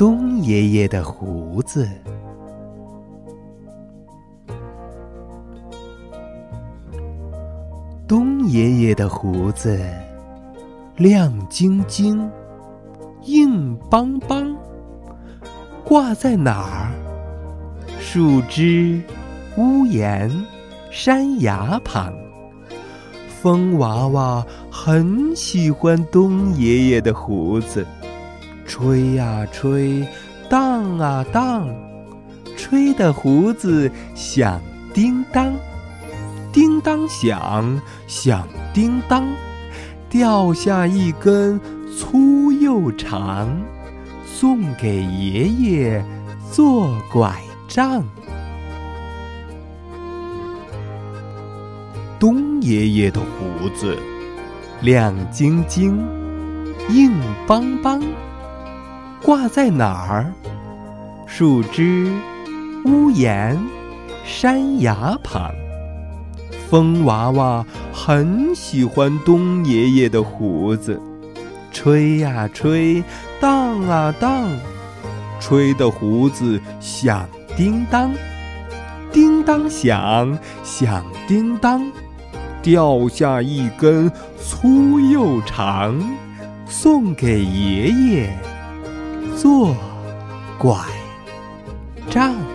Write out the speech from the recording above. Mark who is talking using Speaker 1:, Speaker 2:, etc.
Speaker 1: 东爷爷的胡子。东爷爷的胡子亮晶晶、硬邦邦，挂在哪儿？树枝、屋檐、山崖旁。风娃娃很喜欢东爷爷的胡子，吹呀吹，荡啊荡，吹的胡子响叮当。叮当响，响叮当，掉下一根粗又长，送给爷爷做拐杖。东爷爷的胡子亮晶晶、硬邦邦，挂在哪儿？树枝、屋檐、山崖旁。风娃娃很喜欢东爷爷的胡子，吹呀吹，荡啊荡，吹的胡子响叮当，叮当响，响叮当，掉下一根粗又长，送给爷爷坐拐杖。